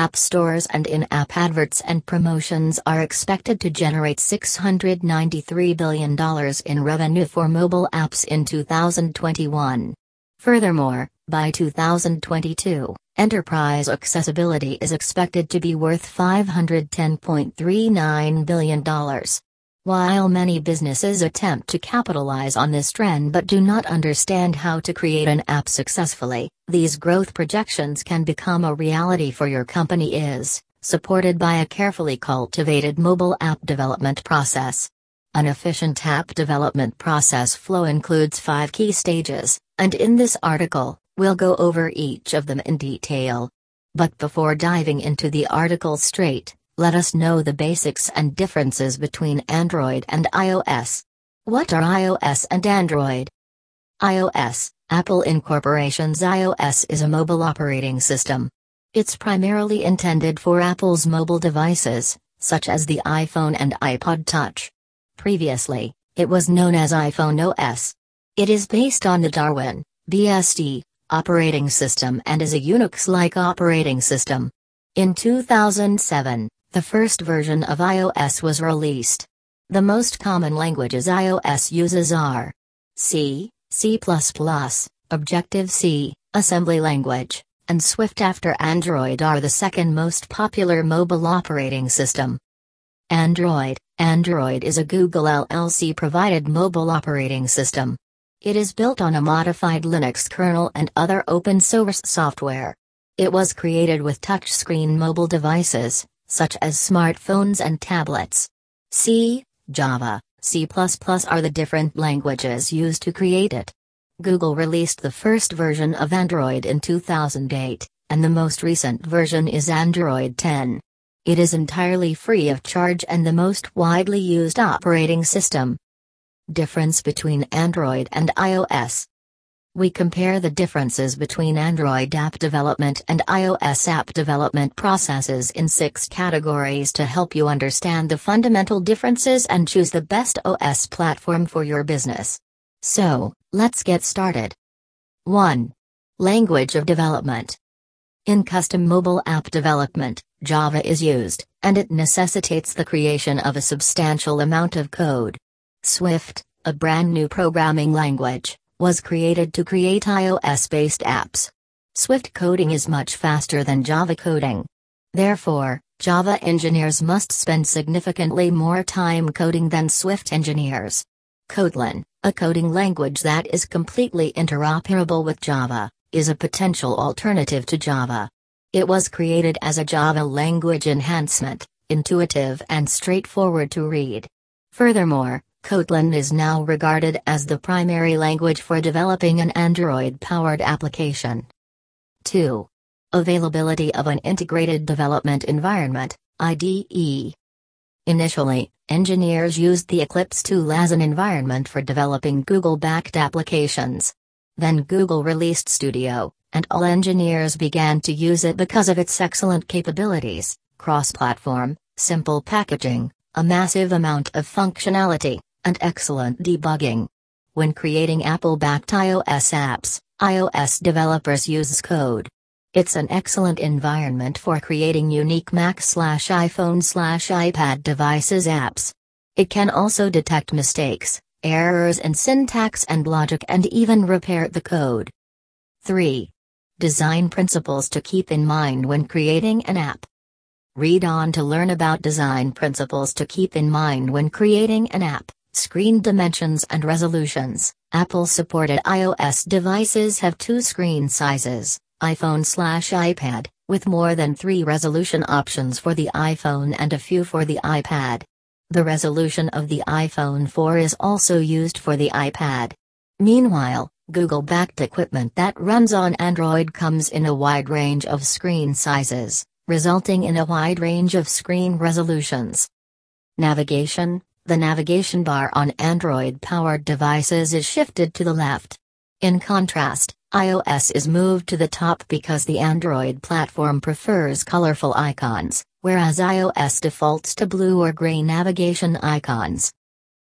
App stores and in app adverts and promotions are expected to generate $693 billion in revenue for mobile apps in 2021. Furthermore, by 2022, enterprise accessibility is expected to be worth $510.39 billion. While many businesses attempt to capitalize on this trend but do not understand how to create an app successfully, these growth projections can become a reality for your company is supported by a carefully cultivated mobile app development process. An efficient app development process flow includes five key stages, and in this article, we'll go over each of them in detail. But before diving into the article straight, let us know the basics and differences between Android and iOS. What are iOS and Android? iOS, Apple Incorporation's iOS is a mobile operating system. It's primarily intended for Apple's mobile devices, such as the iPhone and iPod Touch. Previously, it was known as iPhone OS. It is based on the Darwin, BSD, operating system and is a Unix-like operating system. In 2007, the first version of iOS was released. The most common languages iOS uses are C, C++, Objective-C, assembly language, and Swift after Android are the second most popular mobile operating system. Android Android is a Google LLC provided mobile operating system. It is built on a modified Linux kernel and other open source software. It was created with touchscreen mobile devices, such as smartphones and tablets. C, Java, C++ are the different languages used to create it. Google released the first version of Android in 2008, and the most recent version is Android 10. It is entirely free of charge and the most widely used operating system. Difference between Android and iOS we compare the differences between Android app development and iOS app development processes in six categories to help you understand the fundamental differences and choose the best OS platform for your business. So, let's get started. 1. Language of development. In custom mobile app development, Java is used, and it necessitates the creation of a substantial amount of code. Swift, a brand new programming language, was created to create iOS based apps. Swift coding is much faster than Java coding. Therefore, Java engineers must spend significantly more time coding than Swift engineers. Kotlin, a coding language that is completely interoperable with Java, is a potential alternative to Java. It was created as a Java language enhancement, intuitive and straightforward to read. Furthermore, Kotlin is now regarded as the primary language for developing an Android powered application. 2. Availability of an integrated development environment, IDE. Initially, engineers used the Eclipse tool as an environment for developing Google backed applications. Then Google released Studio, and all engineers began to use it because of its excellent capabilities cross platform, simple packaging, a massive amount of functionality and excellent debugging. When creating Apple-backed iOS apps, iOS developers use code. It's an excellent environment for creating unique Mac slash iPhone slash iPad devices apps. It can also detect mistakes, errors in syntax and logic and even repair the code. 3. Design principles to keep in mind when creating an app. Read on to learn about design principles to keep in mind when creating an app. Screen dimensions and resolutions. Apple supported iOS devices have two screen sizes iPhone slash iPad, with more than three resolution options for the iPhone and a few for the iPad. The resolution of the iPhone 4 is also used for the iPad. Meanwhile, Google backed equipment that runs on Android comes in a wide range of screen sizes, resulting in a wide range of screen resolutions. Navigation, the navigation bar on Android-powered devices is shifted to the left. In contrast, iOS is moved to the top because the Android platform prefers colorful icons, whereas iOS defaults to blue or gray navigation icons.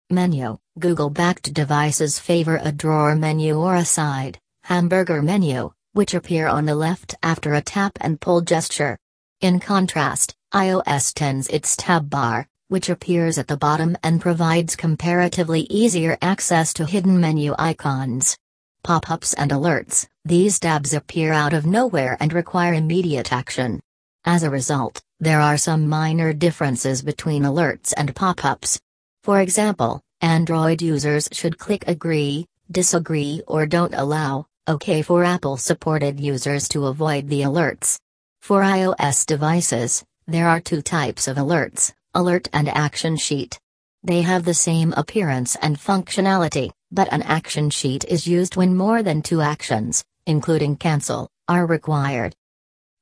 Menu Google backed devices favor a drawer menu or a side, hamburger menu, which appear on the left after a tap and pull gesture. In contrast, iOS tends its tab bar, which appears at the bottom and provides comparatively easier access to hidden menu icons. Pop ups and alerts, these tabs appear out of nowhere and require immediate action. As a result, there are some minor differences between alerts and pop ups. For example, Android users should click Agree, Disagree, or Don't Allow, OK for Apple supported users to avoid the alerts. For iOS devices, there are two types of alerts alert and action sheet. They have the same appearance and functionality, but an action sheet is used when more than two actions, including cancel, are required.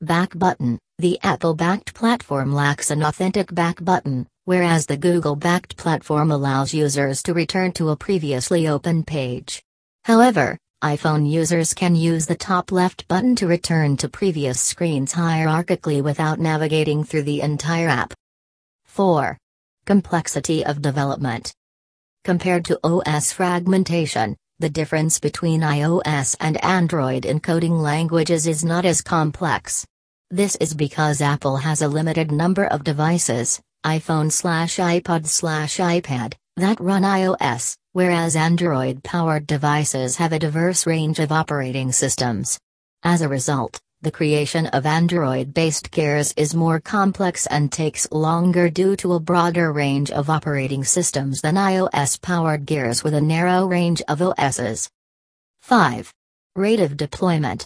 Back button The Apple backed platform lacks an authentic back button, whereas the Google backed platform allows users to return to a previously open page. However, iPhone users can use the top left button to return to previous screens hierarchically without navigating through the entire app. 4. Complexity of development. Compared to OS fragmentation, the difference between iOS and Android encoding languages is not as complex. This is because Apple has a limited number of devices, iPhone slash iPod slash iPad, that run iOS, whereas Android powered devices have a diverse range of operating systems. As a result, the creation of Android-based gears is more complex and takes longer due to a broader range of operating systems than iOS-powered gears with a narrow range of OSs. 5. Rate of deployment.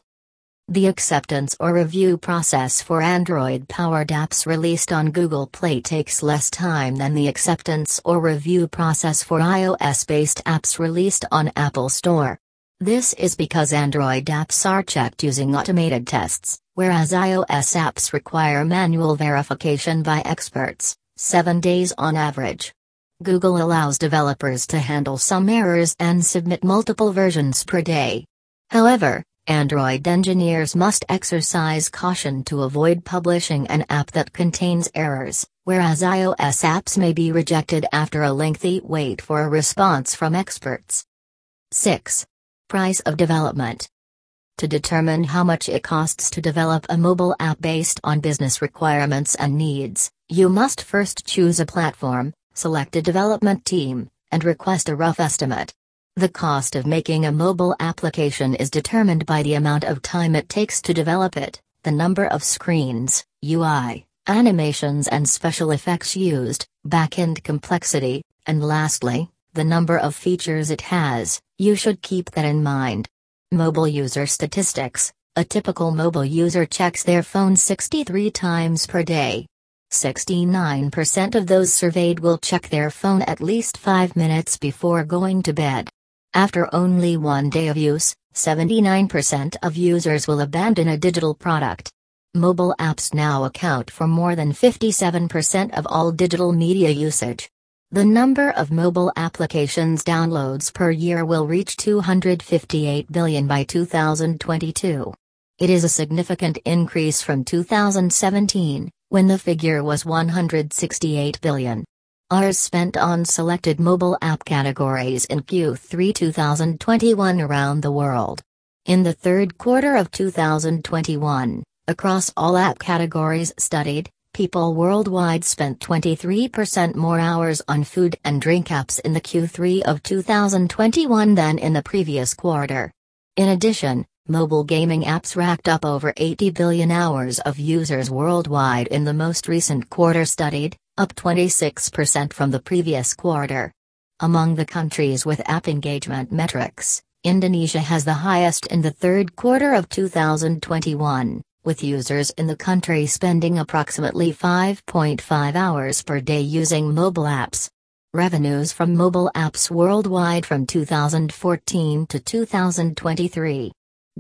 The acceptance or review process for Android-powered apps released on Google Play takes less time than the acceptance or review process for iOS-based apps released on Apple Store. This is because Android apps are checked using automated tests, whereas iOS apps require manual verification by experts, 7 days on average. Google allows developers to handle some errors and submit multiple versions per day. However, Android engineers must exercise caution to avoid publishing an app that contains errors, whereas iOS apps may be rejected after a lengthy wait for a response from experts. 6. Price of development. To determine how much it costs to develop a mobile app based on business requirements and needs, you must first choose a platform, select a development team, and request a rough estimate. The cost of making a mobile application is determined by the amount of time it takes to develop it, the number of screens, UI, animations, and special effects used, backend complexity, and lastly, the number of features it has, you should keep that in mind. Mobile user statistics A typical mobile user checks their phone 63 times per day. 69% of those surveyed will check their phone at least 5 minutes before going to bed. After only one day of use, 79% of users will abandon a digital product. Mobile apps now account for more than 57% of all digital media usage. The number of mobile applications downloads per year will reach 258 billion by 2022. It is a significant increase from 2017, when the figure was 168 billion. Hours spent on selected mobile app categories in Q3 2021 around the world. In the third quarter of 2021, across all app categories studied, people worldwide spent 23% more hours on food and drink apps in the Q3 of 2021 than in the previous quarter. In addition, mobile gaming apps racked up over 80 billion hours of users worldwide in the most recent quarter studied, up 26% from the previous quarter. Among the countries with app engagement metrics, Indonesia has the highest in the third quarter of 2021 with users in the country spending approximately 5.5 hours per day using mobile apps. Revenues from mobile apps worldwide from 2014 to 2023.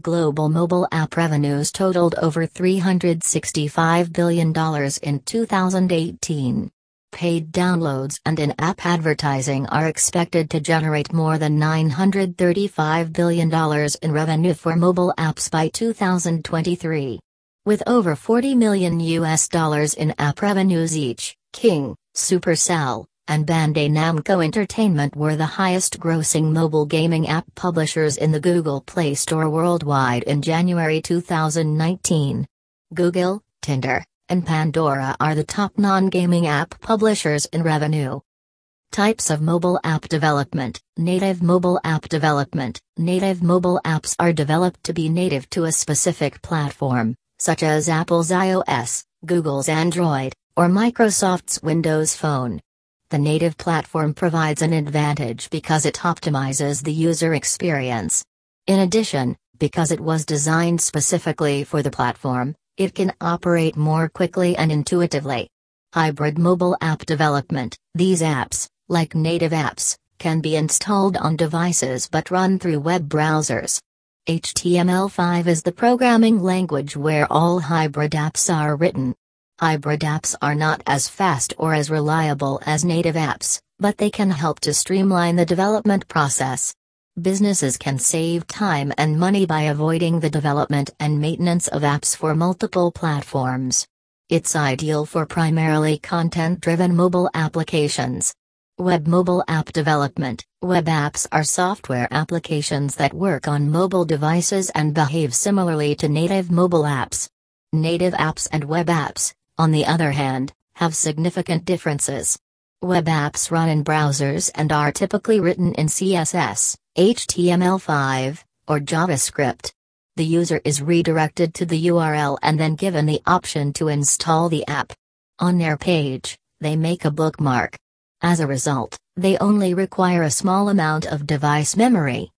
Global mobile app revenues totaled over $365 billion in 2018. Paid downloads and in app advertising are expected to generate more than $935 billion in revenue for mobile apps by 2023. With over 40 million US dollars in app revenues each, King, Supercell, and Bandai Namco Entertainment were the highest grossing mobile gaming app publishers in the Google Play Store worldwide in January 2019. Google, Tinder, and Pandora are the top non gaming app publishers in revenue. Types of mobile app development Native mobile app development Native mobile apps are developed to be native to a specific platform, such as Apple's iOS, Google's Android, or Microsoft's Windows Phone. The native platform provides an advantage because it optimizes the user experience. In addition, because it was designed specifically for the platform, it can operate more quickly and intuitively. Hybrid mobile app development These apps, like native apps, can be installed on devices but run through web browsers. HTML5 is the programming language where all hybrid apps are written. Hybrid apps are not as fast or as reliable as native apps, but they can help to streamline the development process. Businesses can save time and money by avoiding the development and maintenance of apps for multiple platforms. It's ideal for primarily content driven mobile applications. Web mobile app development Web apps are software applications that work on mobile devices and behave similarly to native mobile apps. Native apps and web apps, on the other hand, have significant differences. Web apps run in browsers and are typically written in CSS, HTML5, or JavaScript. The user is redirected to the URL and then given the option to install the app. On their page, they make a bookmark. As a result, they only require a small amount of device memory.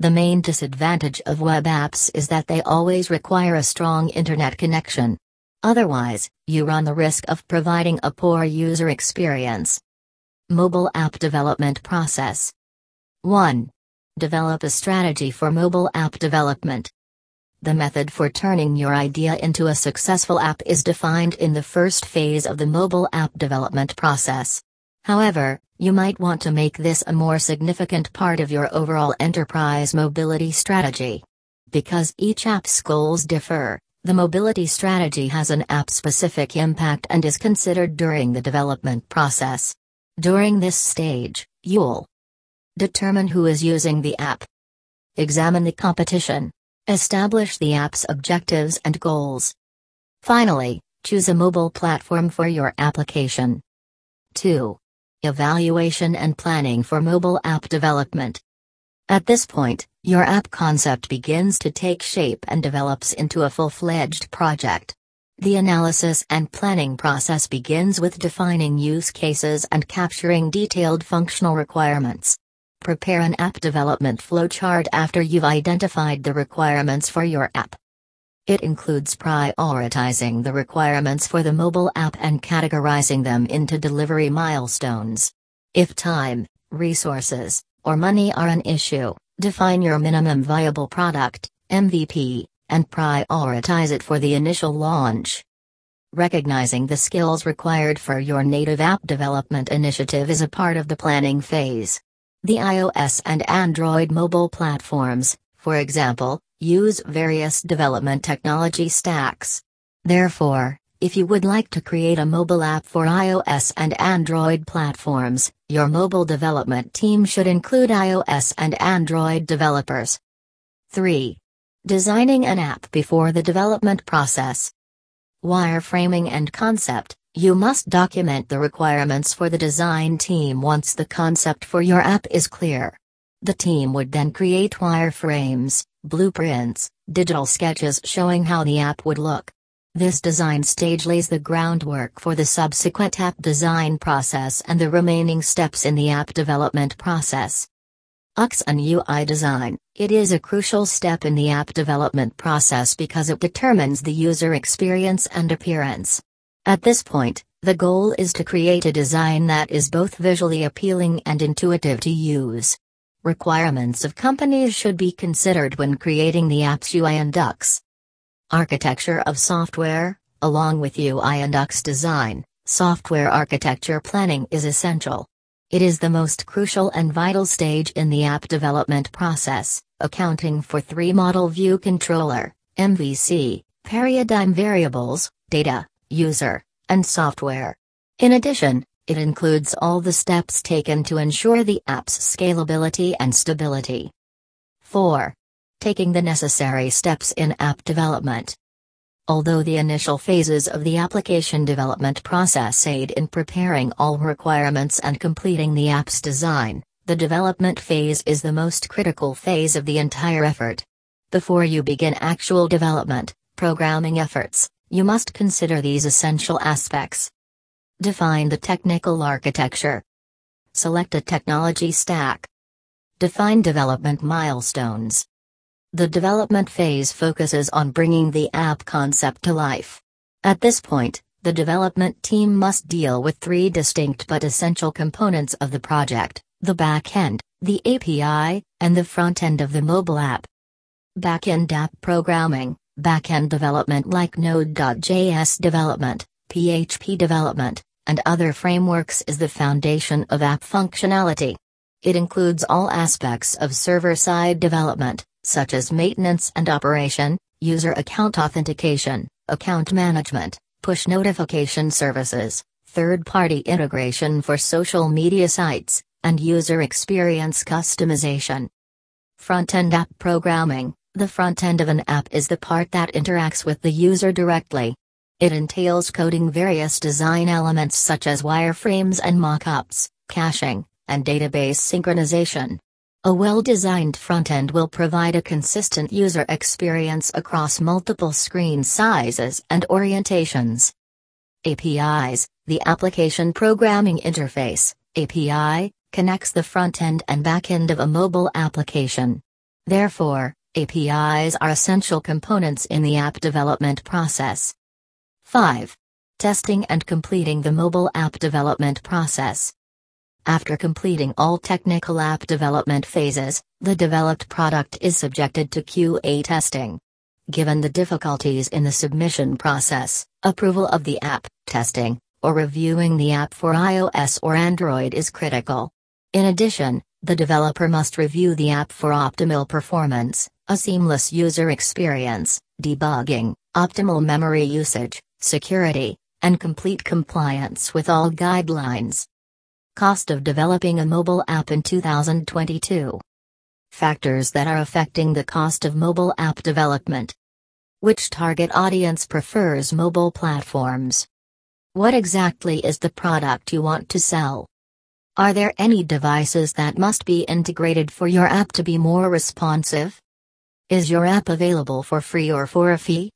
The main disadvantage of web apps is that they always require a strong internet connection. Otherwise, you run the risk of providing a poor user experience. Mobile App Development Process 1. Develop a strategy for mobile app development. The method for turning your idea into a successful app is defined in the first phase of the mobile app development process. However, you might want to make this a more significant part of your overall enterprise mobility strategy. Because each app's goals differ, the mobility strategy has an app specific impact and is considered during the development process. During this stage, you'll Determine who is using the app. Examine the competition. Establish the app's objectives and goals. Finally, choose a mobile platform for your application. 2. Evaluation and planning for mobile app development. At this point, your app concept begins to take shape and develops into a full fledged project. The analysis and planning process begins with defining use cases and capturing detailed functional requirements. Prepare an app development flowchart after you've identified the requirements for your app. It includes prioritizing the requirements for the mobile app and categorizing them into delivery milestones. If time, resources, or money are an issue, define your minimum viable product, MVP, and prioritize it for the initial launch. Recognizing the skills required for your native app development initiative is a part of the planning phase. The iOS and Android mobile platforms, for example, use various development technology stacks. Therefore, if you would like to create a mobile app for iOS and Android platforms, your mobile development team should include iOS and Android developers. 3. Designing an app before the development process. Wireframing and concept you must document the requirements for the design team once the concept for your app is clear. The team would then create wireframes, blueprints, digital sketches showing how the app would look. This design stage lays the groundwork for the subsequent app design process and the remaining steps in the app development process. UX and UI design It is a crucial step in the app development process because it determines the user experience and appearance. At this point, the goal is to create a design that is both visually appealing and intuitive to use. Requirements of companies should be considered when creating the app's UI and UX. Architecture of software, along with UI and UX design, software architecture planning is essential. It is the most crucial and vital stage in the app development process, accounting for three model view controller, MVC, paradigm variables, data, user, and software. In addition, it includes all the steps taken to ensure the app's scalability and stability. 4. Taking the necessary steps in app development. Although the initial phases of the application development process aid in preparing all requirements and completing the app's design, the development phase is the most critical phase of the entire effort. Before you begin actual development, programming efforts, you must consider these essential aspects. Define the technical architecture. Select a technology stack. Define development milestones. The development phase focuses on bringing the app concept to life. At this point, the development team must deal with three distinct but essential components of the project the backend, the API, and the front end of the mobile app. Backend app programming, backend development like Node.js development, PHP development, and other frameworks is the foundation of app functionality. It includes all aspects of server side development, such as maintenance and operation, user account authentication, account management, push notification services, third party integration for social media sites, and user experience customization. Front end app programming The front end of an app is the part that interacts with the user directly. It entails coding various design elements such as wireframes and mockups, caching, and database synchronization. A well-designed front-end will provide a consistent user experience across multiple screen sizes and orientations. APIs, the Application Programming Interface, API, connects the front-end and back-end of a mobile application. Therefore, APIs are essential components in the app development process. 5. Testing and completing the mobile app development process. After completing all technical app development phases, the developed product is subjected to QA testing. Given the difficulties in the submission process, approval of the app, testing, or reviewing the app for iOS or Android is critical. In addition, the developer must review the app for optimal performance, a seamless user experience, debugging, optimal memory usage, security, and complete compliance with all guidelines. Cost of developing a mobile app in 2022. Factors that are affecting the cost of mobile app development. Which target audience prefers mobile platforms? What exactly is the product you want to sell? Are there any devices that must be integrated for your app to be more responsive? Is your app available for free or for a fee?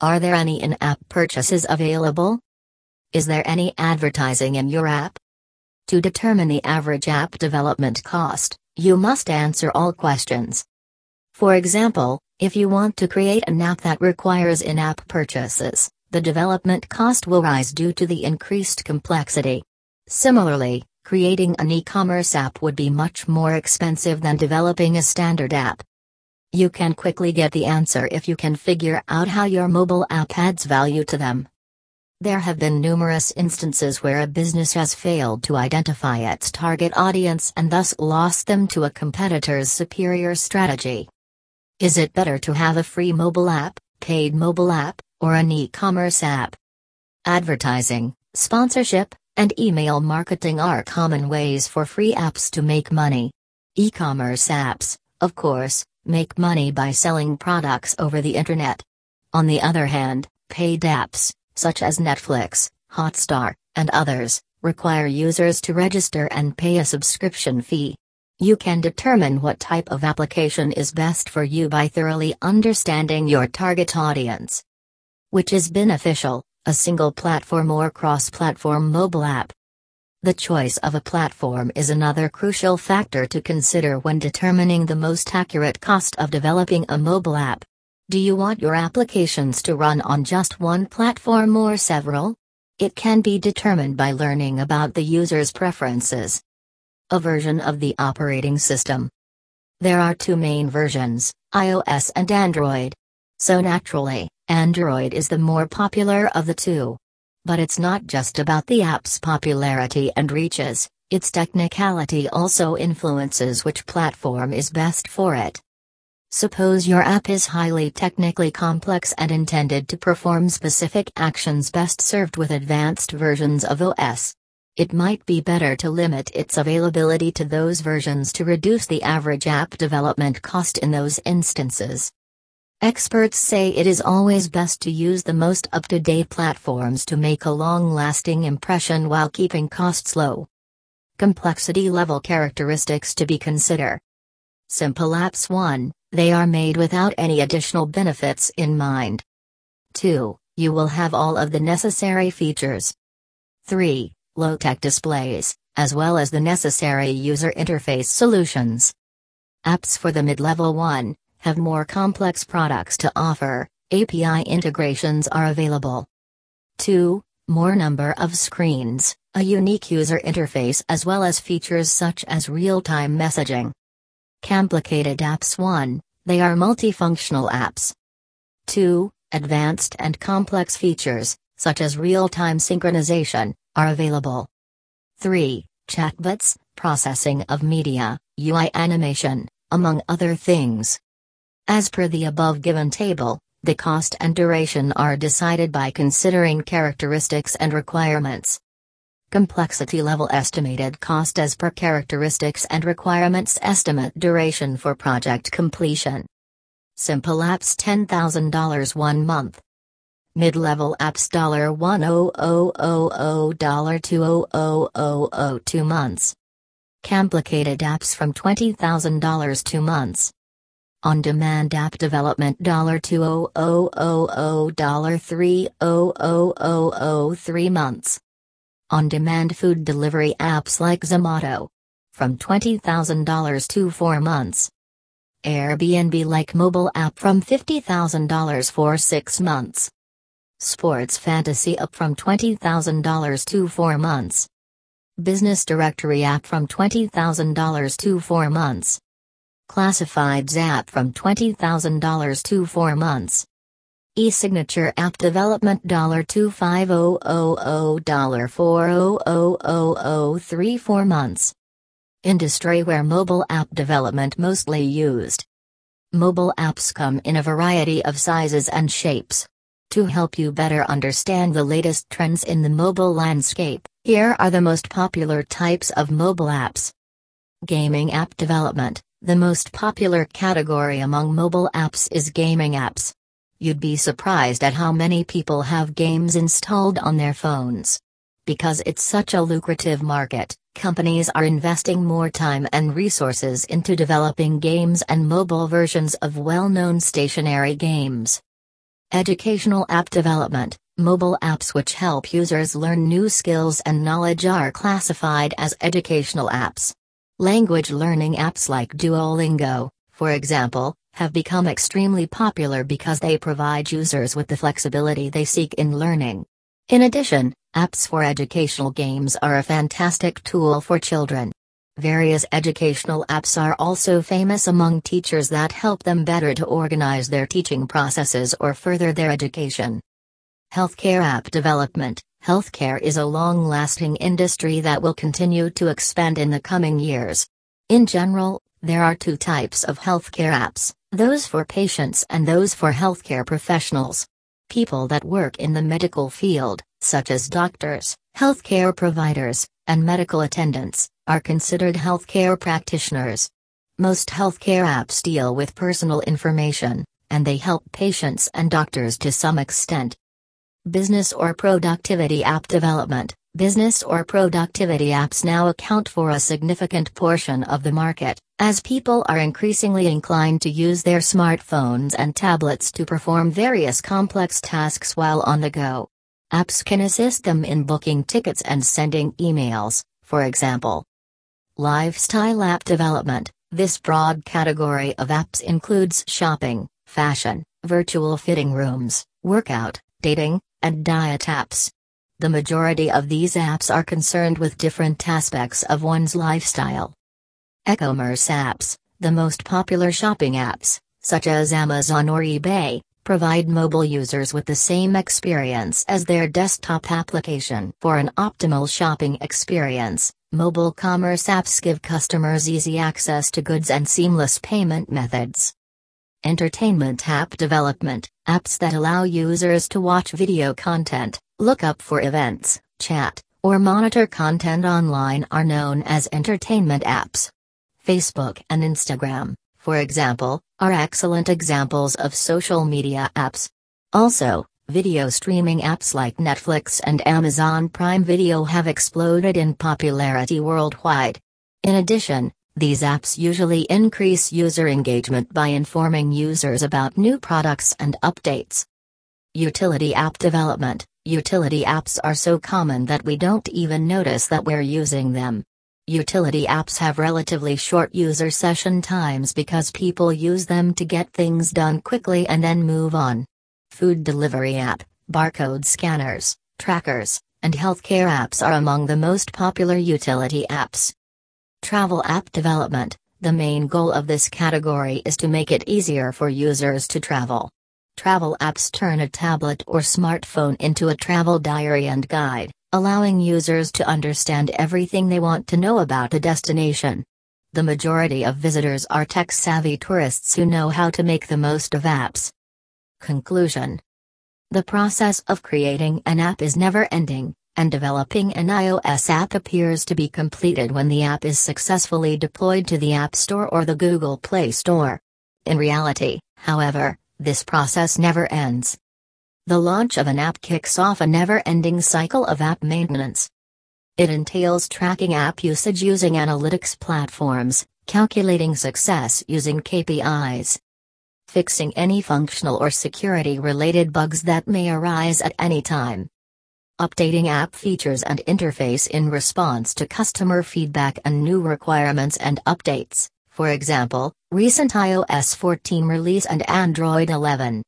Are there any in app purchases available? Is there any advertising in your app? To determine the average app development cost, you must answer all questions. For example, if you want to create an app that requires in app purchases, the development cost will rise due to the increased complexity. Similarly, creating an e commerce app would be much more expensive than developing a standard app. You can quickly get the answer if you can figure out how your mobile app adds value to them. There have been numerous instances where a business has failed to identify its target audience and thus lost them to a competitor's superior strategy. Is it better to have a free mobile app, paid mobile app, or an e commerce app? Advertising, sponsorship, and email marketing are common ways for free apps to make money. E commerce apps, of course, make money by selling products over the internet. On the other hand, paid apps, such as Netflix, Hotstar, and others, require users to register and pay a subscription fee. You can determine what type of application is best for you by thoroughly understanding your target audience. Which is beneficial, a single platform or cross platform mobile app. The choice of a platform is another crucial factor to consider when determining the most accurate cost of developing a mobile app. Do you want your applications to run on just one platform or several? It can be determined by learning about the user's preferences. A version of the operating system. There are two main versions, iOS and Android. So naturally, Android is the more popular of the two. But it's not just about the app's popularity and reaches, its technicality also influences which platform is best for it. Suppose your app is highly technically complex and intended to perform specific actions best served with advanced versions of OS. It might be better to limit its availability to those versions to reduce the average app development cost in those instances. Experts say it is always best to use the most up to date platforms to make a long lasting impression while keeping costs low. Complexity level characteristics to be consider. Simple apps 1, they are made without any additional benefits in mind. 2. You will have all of the necessary features. 3. Low tech displays, as well as the necessary user interface solutions. Apps for the mid level 1 have more complex products to offer, API integrations are available. 2. More number of screens, a unique user interface as well as features such as real-time messaging. Complicated apps 1, they are multifunctional apps. 2. Advanced and complex features, such as real-time synchronization, are available. 3. Chatbots, processing of media, UI animation, among other things. As per the above given table, the cost and duration are decided by considering characteristics and requirements. Complexity level estimated cost as per characteristics and requirements estimate duration for project completion. Simple apps $10,000 one month. Mid-level apps $10000 two months. Complicated apps from $20,000 two months. On-demand app development $20000 three months. On-demand food delivery apps like Zomato. From $20,000 to 4 months. Airbnb like mobile app from $50,000 for 6 months. Sports fantasy app from $20,000 to 4 months. Business directory app from $20,000 to 4 months. Classifieds app from $20,000 to 4 months. E-signature app development $25000 4 months. Industry where mobile app development mostly used. Mobile apps come in a variety of sizes and shapes. To help you better understand the latest trends in the mobile landscape, here are the most popular types of mobile apps. Gaming app development The most popular category among mobile apps is gaming apps. You'd be surprised at how many people have games installed on their phones. Because it's such a lucrative market, companies are investing more time and resources into developing games and mobile versions of well known stationary games. Educational app development Mobile apps which help users learn new skills and knowledge are classified as educational apps. Language learning apps like Duolingo, for example, have become extremely popular because they provide users with the flexibility they seek in learning. In addition, apps for educational games are a fantastic tool for children. Various educational apps are also famous among teachers that help them better to organize their teaching processes or further their education. Healthcare app development Healthcare is a long lasting industry that will continue to expand in the coming years. In general, there are two types of healthcare apps those for patients and those for healthcare professionals. People that work in the medical field, such as doctors, healthcare providers, and medical attendants, are considered healthcare practitioners. Most healthcare apps deal with personal information, and they help patients and doctors to some extent. Business or productivity app development Business or productivity apps now account for a significant portion of the market, as people are increasingly inclined to use their smartphones and tablets to perform various complex tasks while on the go. Apps can assist them in booking tickets and sending emails, for example. Lifestyle app development This broad category of apps includes shopping, fashion, virtual fitting rooms, workout, dating, and diet apps. The majority of these apps are concerned with different aspects of one's lifestyle. E-commerce apps, the most popular shopping apps, such as Amazon or eBay, provide mobile users with the same experience as their desktop application. For an optimal shopping experience, mobile commerce apps give customers easy access to goods and seamless payment methods. Entertainment app development apps that allow users to watch video content, look up for events, chat, or monitor content online are known as entertainment apps. Facebook and Instagram, for example, are excellent examples of social media apps. Also, video streaming apps like Netflix and Amazon Prime Video have exploded in popularity worldwide. In addition, these apps usually increase user engagement by informing users about new products and updates. Utility app development Utility apps are so common that we don't even notice that we're using them. Utility apps have relatively short user session times because people use them to get things done quickly and then move on. Food delivery app, barcode scanners, trackers, and healthcare apps are among the most popular utility apps. Travel app development The main goal of this category is to make it easier for users to travel. Travel apps turn a tablet or smartphone into a travel diary and guide, allowing users to understand everything they want to know about a destination. The majority of visitors are tech savvy tourists who know how to make the most of apps. Conclusion The process of creating an app is never ending, and developing an iOS app appears to be completed when the app is successfully deployed to the App Store or the Google Play Store. In reality, however, this process never ends. The launch of an app kicks off a never ending cycle of app maintenance. It entails tracking app usage using analytics platforms, calculating success using KPIs, fixing any functional or security related bugs that may arise at any time, updating app features and interface in response to customer feedback and new requirements and updates for example, recent iOS 14 release and Android 11.